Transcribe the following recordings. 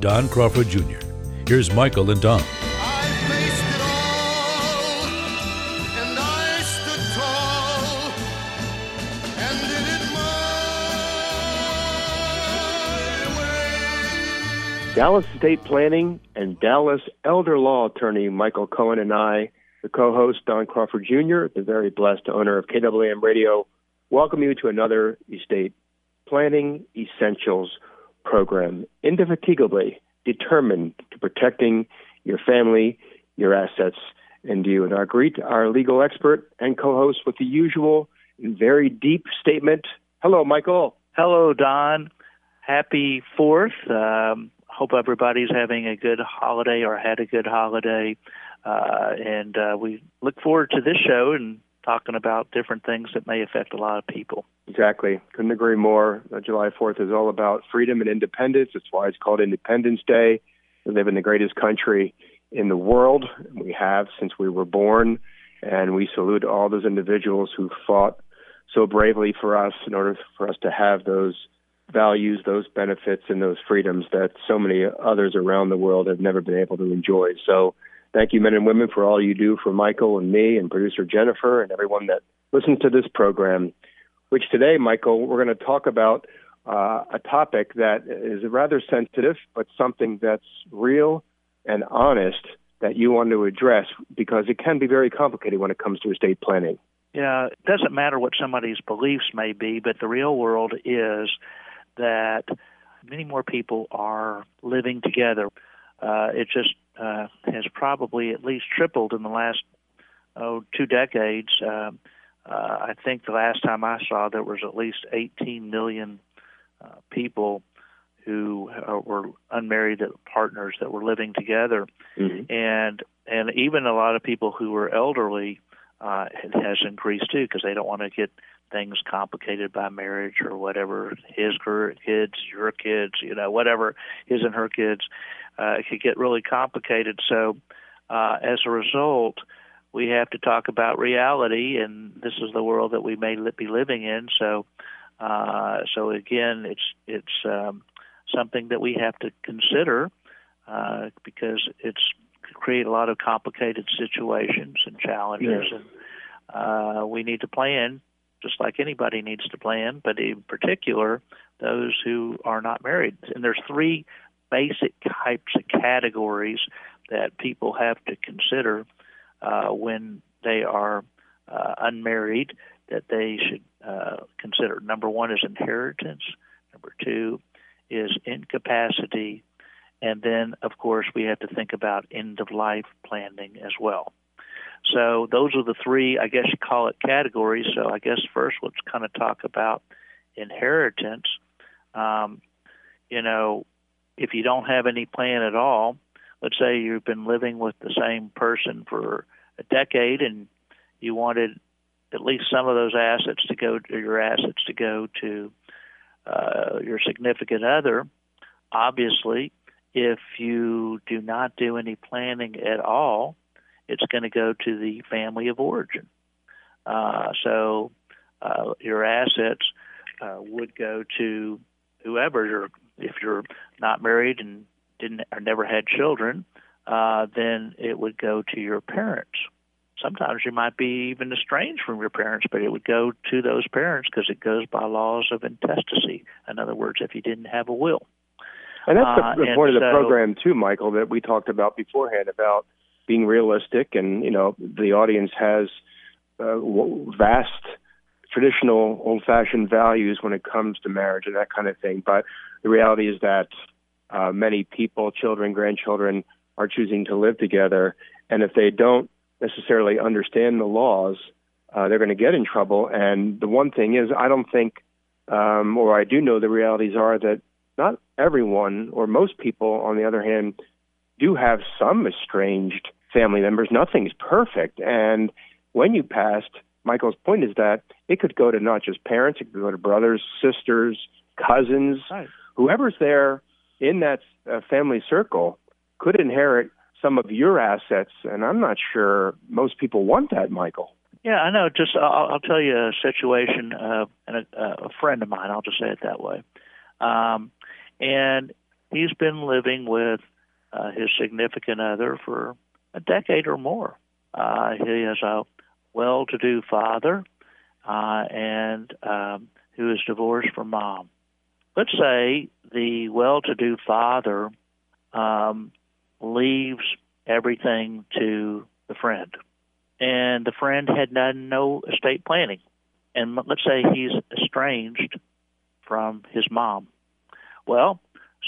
Don Crawford Jr. Here's Michael and Don. Dallas Estate Planning and Dallas Elder Law Attorney Michael Cohen and I, the co-host Don Crawford Jr., the very blessed owner of KAAM Radio, welcome you to another estate planning essentials program, indefatigably determined to protecting your family, your assets, and you. And I greet our legal expert and co-host with the usual very deep statement. Hello, Michael. Hello, Don. Happy Fourth. Um, hope everybody's having a good holiday or had a good holiday. Uh, and uh, we look forward to this show and talking about different things that may affect a lot of people. Exactly. Couldn't agree more. Uh, July 4th is all about freedom and independence. That's why it's called Independence Day. We live in the greatest country in the world. We have since we were born. And we salute all those individuals who fought so bravely for us in order for us to have those values, those benefits, and those freedoms that so many others around the world have never been able to enjoy. So, thank you, men and women, for all you do for Michael and me and producer Jennifer and everyone that listens to this program. Which today, Michael, we're going to talk about uh, a topic that is rather sensitive, but something that's real and honest that you want to address because it can be very complicated when it comes to estate planning. Yeah, it doesn't matter what somebody's beliefs may be, but the real world is that many more people are living together. Uh, it just uh, has probably at least tripled in the last oh two decades. Uh, uh, I think the last time I saw there was at least 18 million uh, people who uh, were unmarried partners that were living together, mm-hmm. and and even a lot of people who were elderly uh, it has increased too because they don't want to get things complicated by marriage or whatever his her kids your kids you know whatever his and her kids uh, it could get really complicated so uh, as a result we have to talk about reality and this is the world that we may be living in so uh, so again it's it's um, something that we have to consider uh, because it's create a lot of complicated situations and challenges yes. and uh, we need to plan just like anybody needs to plan, but in particular, those who are not married. And there's three basic types of categories that people have to consider uh, when they are uh, unmarried that they should uh, consider. Number one is inheritance. Number two is incapacity. And then, of course, we have to think about end of life planning as well. So those are the three, I guess you call it categories. So I guess first let's kind of talk about inheritance. Um, you know, if you don't have any plan at all, let's say you've been living with the same person for a decade and you wanted at least some of those assets to go to your assets to go to uh, your significant other. Obviously, if you do not do any planning at all, it's going to go to the family of origin. Uh, so uh, your assets uh, would go to whoever. You're, if you're not married and didn't or never had children, uh, then it would go to your parents. Sometimes you might be even estranged from your parents, but it would go to those parents because it goes by laws of intestacy. In other words, if you didn't have a will. And that's the, uh, point of the program too, Michael, that we talked about beforehand about being realistic, and you know the audience has uh, vast traditional old-fashioned values when it comes to marriage and that kind of thing. But the reality is that uh, many people, children, grandchildren, are choosing to live together, and if they don't necessarily understand the laws, uh, they're going to get in trouble. And the one thing is, I don't think, um, or I do know, the realities are that not everyone or most people, on the other hand, do have some estranged family members. Nothing's perfect. And when you passed, Michael's point is that it could go to not just parents, it could go to brothers, sisters, cousins, Right. Whoever's there in that uh, family circle could inherit some of your assets. And I'm not sure most people want that, Michael. Yeah, I know. Just I'll, I'll tell you a situation, uh, and a, a friend of mine. I'll just say it that way. Um, and he's been living with uh, his significant other for a decade or more. Uh, he is a well-to-do father, uh, and um, who is divorced from mom. Let's say the well-to-do father um, leaves everything to the friend and the friend had done no estate planning. And let's say he's estranged from his mom. Well,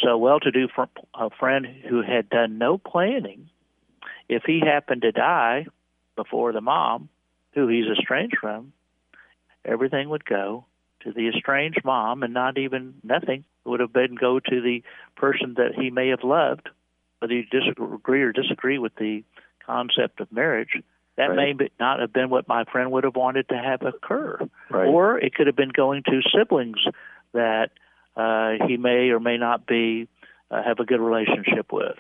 so well to do for a friend who had done no planning, if he happened to die before the mom, who he's estranged from, everything would go to the estranged mom and not even nothing would have been go to the person that he may have loved, whether you disagree or disagree with the concept of marriage that Right. may be, not have been what my friend would have wanted to have occur. Right. Or it could have been going to siblings that uh, he may or may not be uh, have a good relationship with.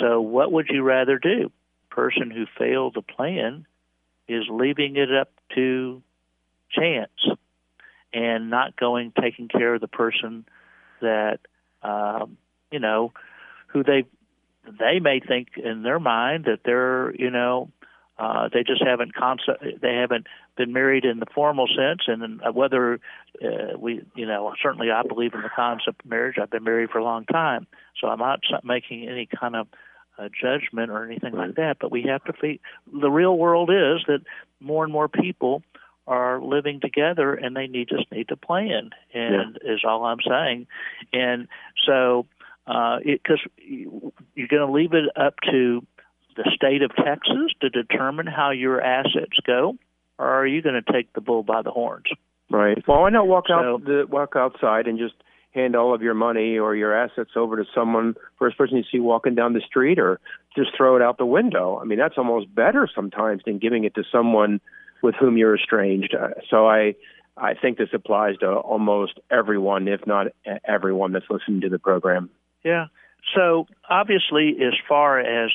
So, what would you rather do? Person who failed the plan is leaving it up to chance and not going taking care of the person that um, you know who they they may think in their mind that they're you know uh, they just haven't concept they haven't been married in the formal sense. And then whether uh, we you know certainly I believe in the concept of marriage. I've been married for a long time. So I'm not making any kind of uh, judgment or anything like that. But we have to fe- the real world is that more and more people are living together and they need just need to plan and is all I'm saying and so because uh, you're going to leave it up to the state of Texas to determine how your assets go, or are you going to take the bull by the horns? Right. Well, why not walk So- out the walk outside and just hand all of your money or your assets over to someone, first person you see walking down the street, or just throw it out the window. I mean, that's almost better sometimes than giving it to someone with whom you're estranged. Uh, so I, I think this applies to almost everyone, if not everyone that's listening to the program. Yeah. So obviously, as far as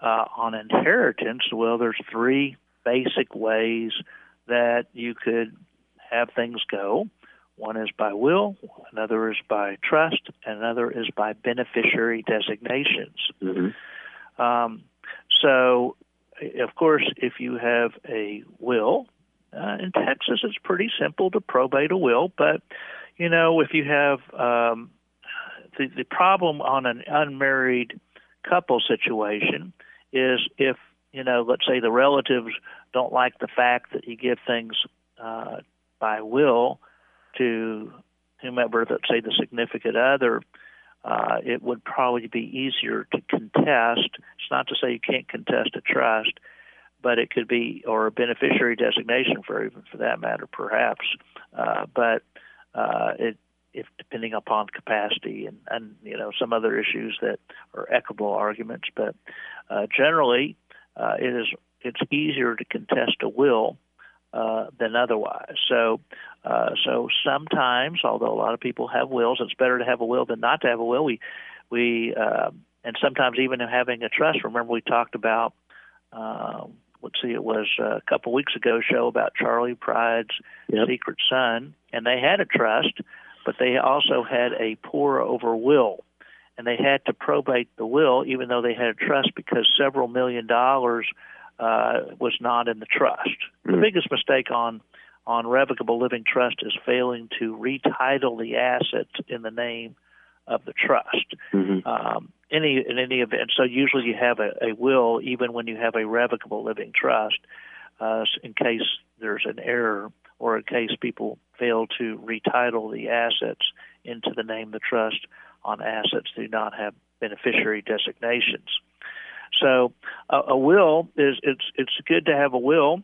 uh, on inheritance, well, there's three basic ways that you could have things go. One is by will, another is by trust, and another is by beneficiary designations. Mm-hmm. Um, so, of course, if you have a will, uh, in Texas, it's pretty simple to probate a will. But you know, if you have um, the the problem on an unmarried couple situation is if you know, let's say the relatives don't like the fact that you give things uh, by will to whomever, let's say the significant other, uh, it would probably be easier to contest. It's not to say you can't contest a trust, but it could be or a beneficiary designation for even for that matter, perhaps. Uh, but uh, it if depending upon capacity and, and you know some other issues that are equitable arguments, but uh, generally uh, it is it's easier to contest a will uh, than otherwise. So uh, so sometimes, although a lot of people have wills, it's better to have a will than not to have a will. We we uh, and sometimes even having a trust. Remember we talked about. Uh, let's see, it was a couple weeks ago show about Charley Pride's Yep. secret son, and they had a trust, but they also had a pour over will, and they had to probate the will even though they had a trust because several million dollars uh, was not in the trust. The Mm. biggest mistake on on revocable living trust is failing to retitle the assets in the name of the trust Mm-hmm. um, any in any event. So usually you have a, a will even when you have a revocable living trust, uh, in case there's an error or in case people fail to retitle the assets into the name of the trust on assets that do not have beneficiary designations. So a, a will is it's it's good to have a will,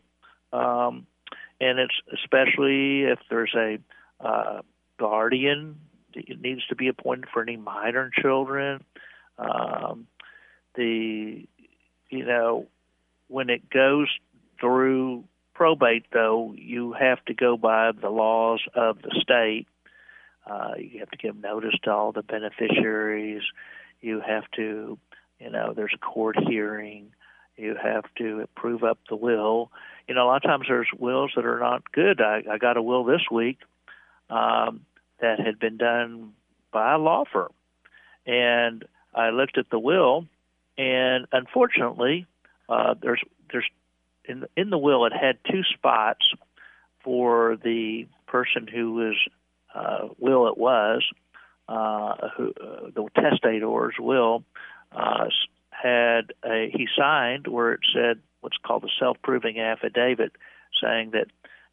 um, and it's especially if there's a uh, guardian that needs to be appointed for any minor children. Um, the you know when it goes through probate, though, you have to go by the laws of the state. Uh, you have to give notice to all the beneficiaries. You have to, you know, there's a court hearing. You have to prove up the will. You know, a lot of times there's wills that are not good. I, I got a will this week um, that had been done by a law firm, and I looked at the will, and unfortunately, uh, there's there's in in the will it had two spots for the person who was uh, will it was uh, who, uh, the testator's will uh, had a he signed where it said what's called a self-proving affidavit saying that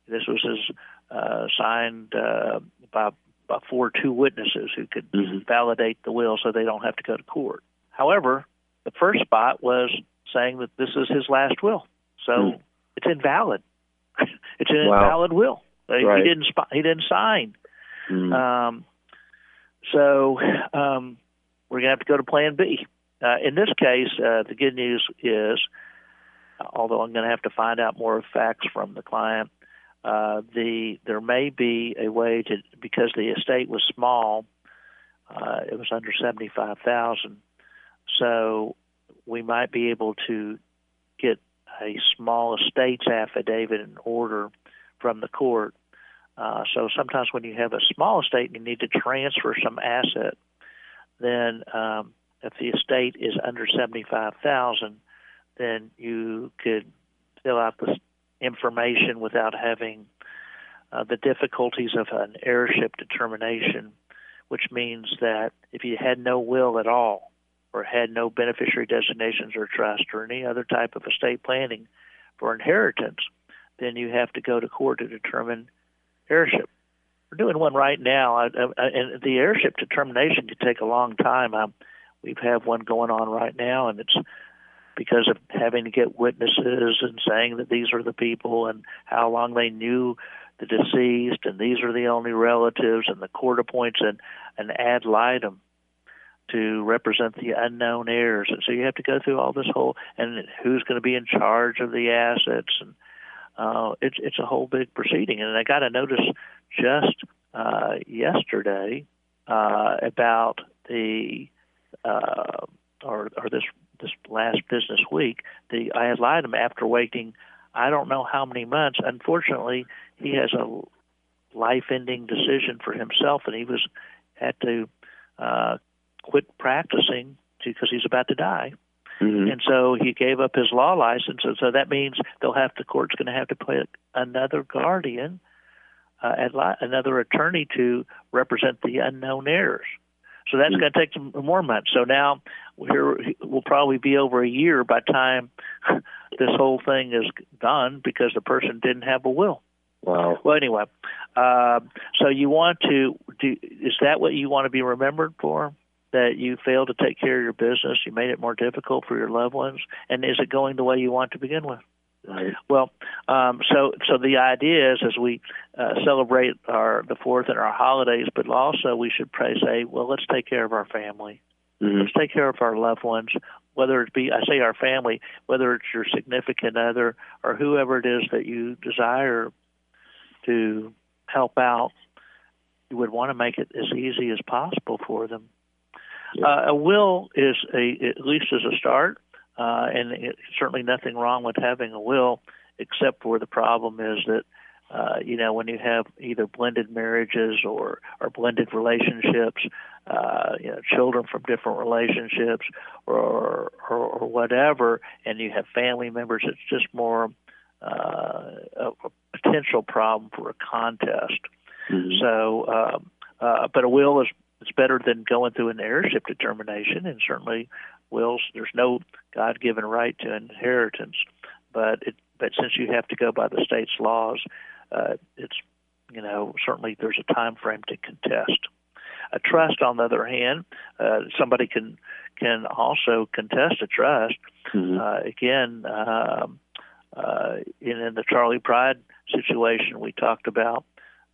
this was his uh, signed uh, by by four two witnesses who could mm-hmm. validate the will so they don't have to go to court. However, the first spot was saying that this is his last will. So mm. it's invalid. it's an wow. invalid will. Right. He didn't he didn't sign. Mm. Um, so um, we're gonna have to go to Plan B. Uh, in this case, uh, the good news is, although I'm going to have to find out more facts from the client, uh, the there may be a way to because the estate was small, uh, it was under seventy five thousand, so we might be able to get a small estates affidavit in order from the court. Uh, so sometimes when you have a small estate and you need to transfer some asset, then um, if the estate is under seventy-five thousand, then you could fill out the information without having uh, the difficulties of an heirship determination, which means that if you had no will at all, or had no beneficiary designations or trust or any other type of estate planning for inheritance, then you have to go to court to determine heirship. We're doing one right now, and the heirship determination could take a long time. Um, we have one going on right now, and it's because of having to get witnesses and saying that these are the people and how long they knew the deceased, and these are the only relatives, and the court appoints an, an ad litem to represent the unknown heirs. And so you have to go through all this whole and who's going to be in charge of the assets and uh, it's it's a whole big proceeding. And I got a notice just uh, yesterday uh, about the uh, or or this this last business week. The ad litem after waiting I don't know how many months. Unfortunately, he has a life-ending decision for himself, and he was had to uh, quit practicing because he's about to die. Mm-hmm. And so he gave up his law license, and so that means they'll have the court's going to have to put another guardian, uh, li- another attorney to represent the unknown heirs. So that's mm-hmm. going to take some more months. So now here will probably be over a year by time this whole thing is done because the person didn't have a will. Wow. Well, anyway, uh, so you want to do? Is that what you want to be remembered for? that you failed to take care of your business, you made it more difficult for your loved ones, and is it going the way you want to begin with? Right. Well, um, so so the idea is as we uh, celebrate our the fourth and our holidays, but also we should pray say, well, let's take care of our family. Mm-hmm. Let's take care of our loved ones, whether it be I say our family, whether it's your significant other or whoever it is that you desire to help out. You would want to make it as easy as possible for them. Uh, a will is a at least as a start, uh, and it, certainly nothing wrong with having a will, except for the problem is that uh, you know when you have either blended marriages or or blended relationships, uh, you know children from different relationships or, or or whatever, and you have family members, it's just more uh, a, a potential problem for a contest. Mm-hmm. So, uh, uh, but a will is it's better than going through an heirship determination, and certainly wills. There's no God-given right to inheritance, but it, but since you have to go by the state's laws, uh, it's you know certainly there's a time frame to contest. A trust, on the other hand, uh, somebody can can also contest a trust. Mm-hmm. Uh, again, um, uh, in, in the Charley Pride situation we talked about,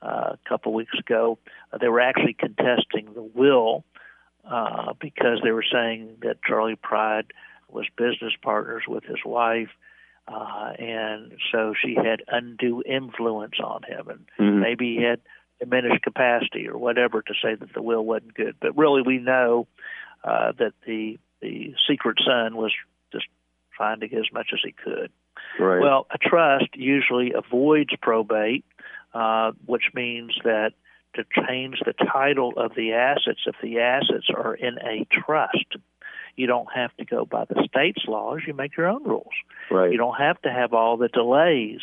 uh, a couple weeks ago. Uh, they were actually contesting the will uh, because they were saying that Charley Pride was business partners with his wife, uh, and so she had undue influence on him, and mm-hmm. maybe he had diminished capacity or whatever to say that the will wasn't good. But really, we know uh, that the the secret son was just trying to get as much as he could. Right. Well, a trust usually avoids probate, uh, which means that to change the title of the assets if the assets are in a trust. You don't have to go by the state's laws. You make your own rules. Right. You don't have to have all the delays.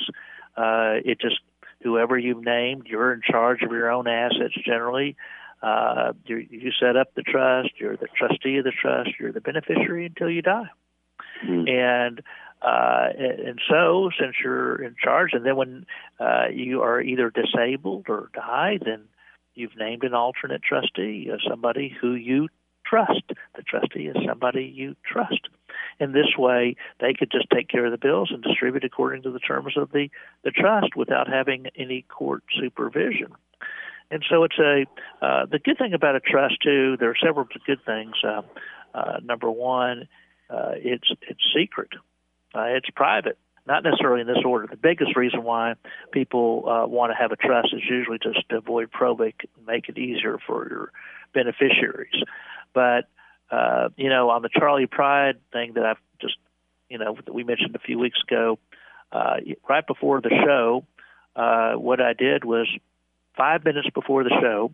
Uh, it just whoever you've named, you're in charge of your own assets generally. Uh, you, you set up the trust. You're the trustee of the trust. You're the beneficiary until you die. Mm-hmm. And uh, and so, since you're in charge, and then when uh, you are either disabled or die, then you've named an alternate trustee, uh, somebody who you trust. The trustee is somebody you trust. In this way, they could just take care of the bills and distribute according to the terms of the, the trust without having any court supervision. And so it's a uh, the good thing about a trust too. There are several good things. Uh, uh, number one, uh, it's it's secret. Uh, it's private, not necessarily in this order. The biggest reason why people uh, want to have a trust is usually just to avoid probate, and make it easier for your beneficiaries. But uh, you know, on the Charley Pride thing that I've just, you know, that we mentioned a few weeks ago, uh, right before the show, uh, what I did was five minutes before the show,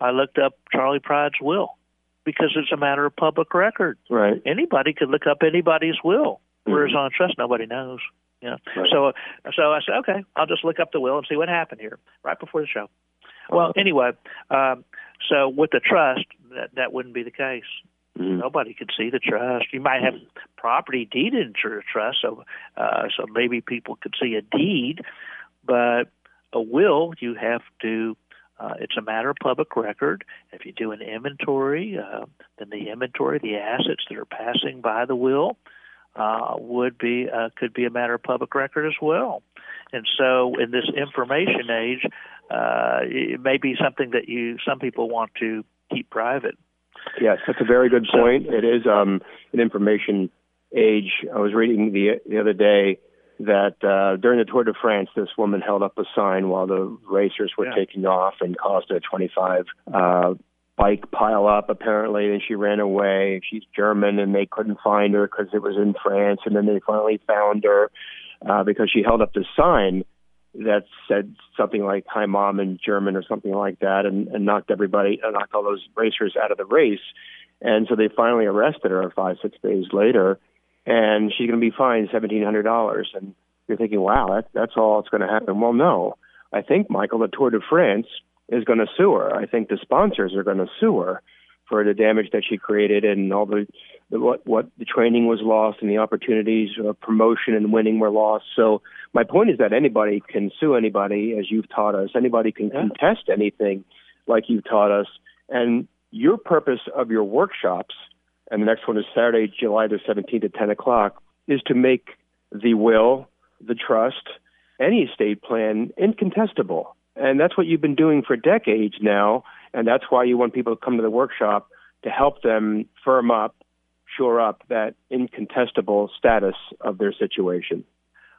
I looked up Charley Pride's will because it's a matter of public record. Right. Anybody could look up anybody's will. Mm-hmm. Whereas on trust, nobody knows. You know. Right. So, so I said, okay, I'll just look up the will and see what happened here right before the show. Well, uh-huh. anyway, um, so with the trust, that that wouldn't be the case. Mm-hmm. Nobody could see the trust. You might have property deeded into the trust, so uh, so maybe people could see a deed, but a will you have to. Uh, it's a matter of public record. If you do an inventory, uh, then the inventory, the assets that are passing by the will, uh, would be uh, could be a matter of public record as well. And so, in this information age, uh, it may be something that you some people want to keep private. Yes, that's a very good point. So, it is um, an information age. I was reading the the other day that uh, during the Tour de France, this woman held up a sign while the racers were yeah. taking off and caused a 25 uh, bike pile up apparently and she ran away she's german and they couldn't find her because it was in france and then they finally found her uh, because she held up this sign that said something like "Hi, mom" in German or something like that, and, and knocked everybody, uh, knocked all those racers out of the race. And so they finally arrested her five, six days later, and she's going to be fined seventeen hundred dollars. And you're thinking, wow, that, that's all that's going to happen. Well, no, I think Michael, the Tour de France is going to sue her. I think the sponsors are going to sue her for the damage that she created and all the, the what what the training was lost and the opportunities of promotion and winning were lost. So my point is that anybody can sue anybody, as you've taught us. Anybody can yeah. contest anything, like you've taught us. And your purpose of your workshops, and the next one is Saturday, July the 17th at 10 o'clock, is to make the will, the trust, any estate plan incontestable. And that's what you've been doing for decades now. And that's why you want people to come to the workshop to help them firm up, shore up that incontestable status of their situation.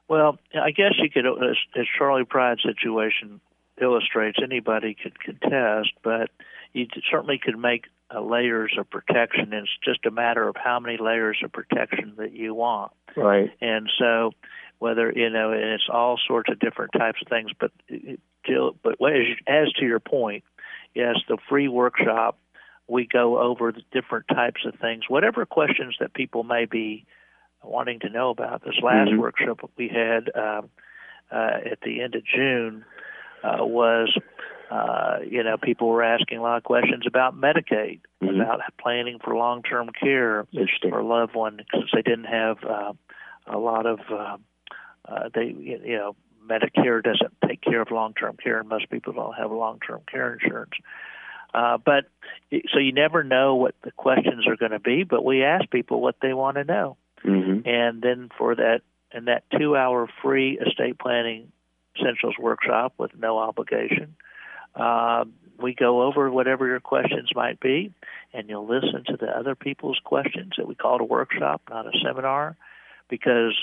Well, I guess you could, as, as Charley Pride's situation illustrates, anybody could contest, but you certainly could make uh, layers of protection. It's just a matter of how many layers of protection that you want. Right. And so, whether you know, and it's all sorts of different types of things. But Jill, but as, as to your point, yes, the free workshop, we go over the different types of things, whatever questions that people may be wanting to know about. This last mm-hmm. workshop we had um, uh, at the end of June uh, was, uh, you know, people were asking a lot of questions about Medicaid, mm-hmm. about planning for long-term care for a loved one, since they didn't have uh, a lot of. Uh, uh, they, you know, Medicare doesn't take care of long-term care, and most people don't have long-term care insurance. Uh, but so you never know what the questions are going to be. But we ask people what they want to know, mm-hmm. and then for that and that two-hour free estate planning essentials workshop with no obligation, Uh, we go over whatever your questions might be, and you'll listen to the other people's questions that we call it a workshop, not a seminar, because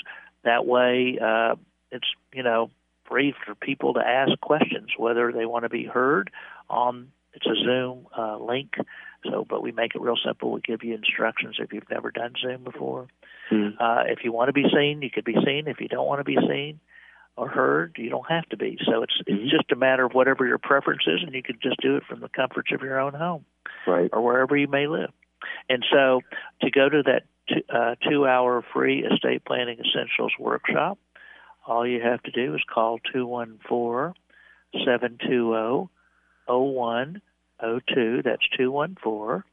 that way uh, it's you know free for people to ask questions, whether they want to be heard on it's a Zoom uh, link. So, but we make it real simple. We give you instructions if you've never done Zoom before. Mm. Uh, if you want to be seen, you could be seen. If you don't want to be seen or heard, you don't have to be. So it's mm-hmm. it's just a matter of whatever your preference is, and you can just do it from the comforts of your own home, right, or wherever you may live. And so, to go to that two, uh, two-hour free estate planning essentials workshop, all you have to do is call two one four seven two zero zero one zero two. That's two one four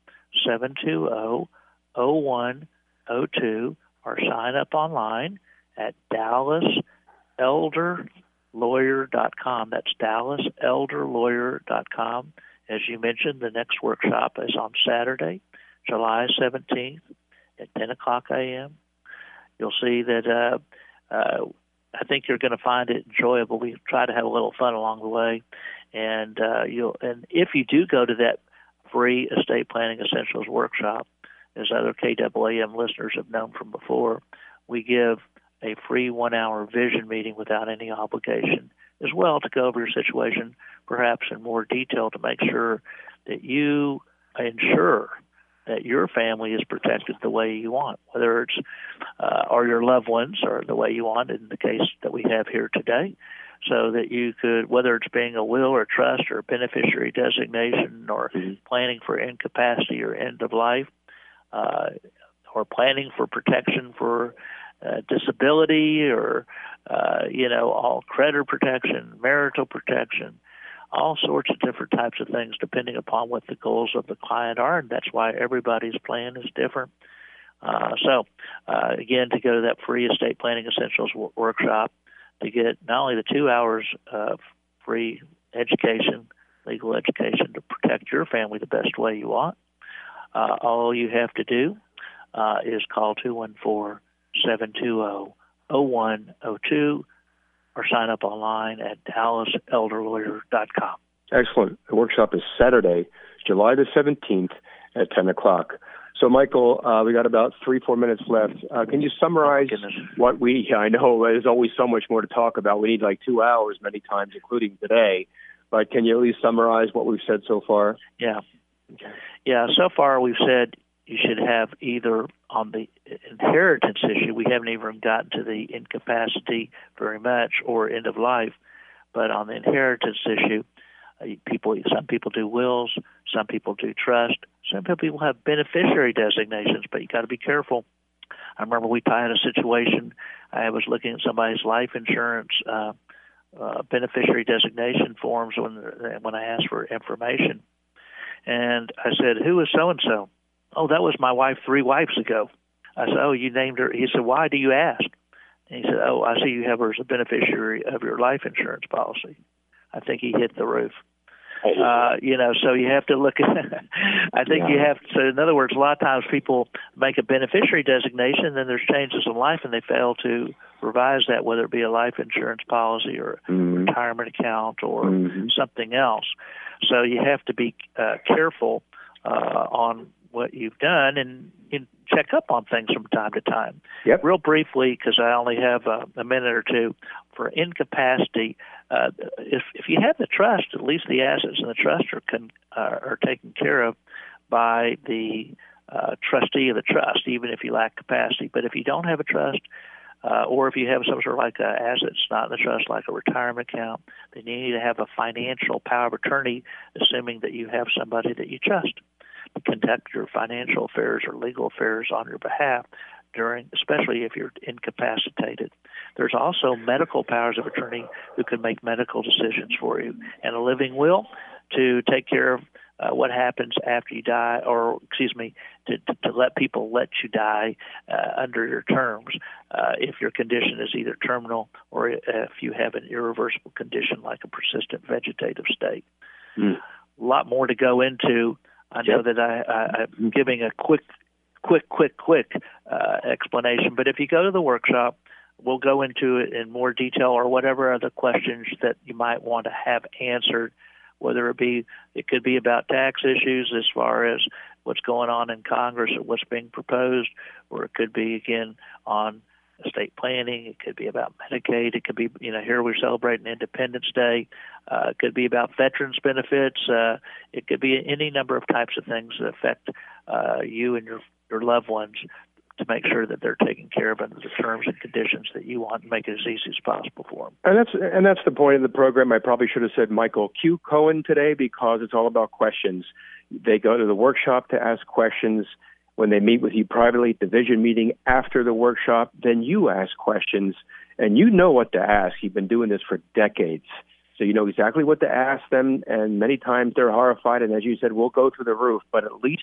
seven two zero zero one zero two or sign up online at DallasElderLawyer.com. That's DallasElderLawyer.com. As you mentioned, the next workshop is on Saturday, July 17th at 10 o'clock a.m. You'll see that uh, uh, I think you're going to find it enjoyable. We try to have a little fun along the way, and uh, you'll and if you do go to that free estate planning essentials workshop, as other KAAM listeners have known from before, we give a free one hour vision meeting without any obligation as well to go over your situation, perhaps in more detail to make sure that you ensure that your family is protected the way you want, whether it's uh, or your loved ones or the way you want in the case that we have here today, so that you could, whether it's being a will or trust or beneficiary designation or mm-hmm. planning for incapacity or end of life, uh, or planning for protection for uh, disability or uh, you know all creditor protection, marital protection, all sorts of different types of things depending upon what the goals of the client are, and that's why everybody's plan is different. Uh, so, uh, again, to go to that free estate planning essentials w- workshop to get not only the two hours of free education, legal education to protect your family the best way you want, uh, all you have to do uh, is call 214 720 0102 or sign up online at dallaselderlawyer.com. Excellent. The workshop is Saturday, July the 17th at 10 o'clock. So, Michael, uh, we got about three, four minutes left. Uh, can you summarize oh, what we? I know there's always so much more to talk about. We need like two hours many times, including today. But can you at least summarize what we've said so far? Yeah. Yeah. So far, we've said you should have either on the inheritance issue, we haven't even gotten to the incapacity very much or end of life, but on the inheritance issue, uh, people some people do wills, some people do trust, some people have beneficiary designations, but you got to be careful. I remember we had a situation. I was looking at somebody's life insurance uh, uh, beneficiary designation forms when when I asked for information, and I said, "Who is so and so?" Oh, that was my wife three wives ago. I said, Oh, you named her. He said, Why do you ask? And he said, Oh, I see you have her as a beneficiary of your life insurance policy. I think he hit the roof. Uh, you know, so you have to look at. I think yeah. you have. So, in other words, a lot of times people make a beneficiary designation, then there's changes in life, and they fail to revise that, whether it be a life insurance policy or mm-hmm. retirement account or mm-hmm. something else. So you have to be uh, careful uh, on what you've done and, and check up on things from time to time. Yep. Real briefly, because I only have a, a minute or two, for incapacity, uh, if if you have the trust, at least the assets in the trust are con, uh, are taken care of by the uh, trustee of the trust, even if you lack capacity. But if you don't have a trust, uh, or if you have some sort of like uh, assets not in the trust, like a retirement account, then you need to have a financial power of attorney, assuming that you have somebody that you trust conduct your financial affairs or legal affairs on your behalf during especially if you're incapacitated. There's also medical powers of attorney who can make medical decisions for you and a living will to take care of uh, what happens after you die, or excuse me, to, to, to let people let you die uh, under your terms uh, if your condition is either terminal or if you have an irreversible condition like a persistent vegetative state. Mm. A lot more to go into I know that I, I, I'm giving a quick, quick, quick, quick uh, explanation, but if you go to the workshop, we'll go into it in more detail or whatever other questions that you might want to have answered. whether it be it could be about tax issues as far as what's going on in Congress or what's being proposed, or it could be again on estate planning. It could be about Medicaid. It could be, you know, here we're celebrating Independence Day. Uh, it could be about veterans benefits. Uh, it could be any number of types of things that affect uh, you and your your loved ones to make sure that they're taken care of under the terms and conditions that you want and make it as easy as possible for them. And that's and that's the point of the program. I probably should have said Michael Q. Cohen today because it's all about questions. They go to the workshop to ask questions when they meet with you privately at the vision meeting after the workshop, then you ask questions and you know what to ask. You've been doing this for decades. So you know exactly what to ask them, and many times they're horrified. And as you said, we'll go through the roof, but at least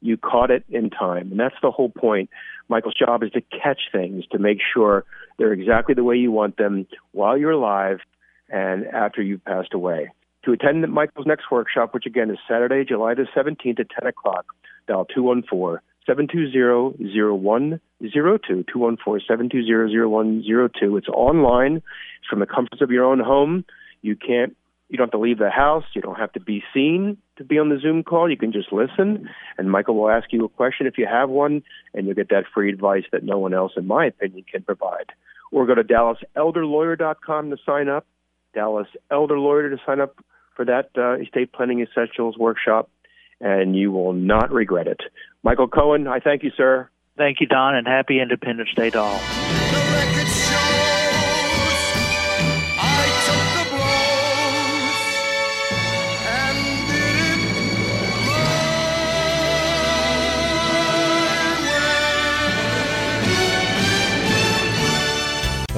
you caught it in time. And that's the whole point. Michael's job is to catch things, to make sure they're exactly the way you want them while you're alive and after you've passed away. To attend Michael's next workshop, which again is Saturday, July the 17th at 10 o'clock, dial 214 720-0102, 214-720-0102. It's online. It's from the comforts of your own home. You can't you don't have to leave the house. You don't have to be seen to be on the Zoom call. You can just listen, and Michael will ask you a question if you have one, and you'll get that free advice that no one else, in my opinion, can provide. Or go to DallasElderLawyer.com to sign up. Dallas Elder Lawyer to sign up for that uh, estate planning essentials workshop and you will not regret it. Michael Cohen, I thank you, sir. Thank you, Don, and happy Independence Day to all.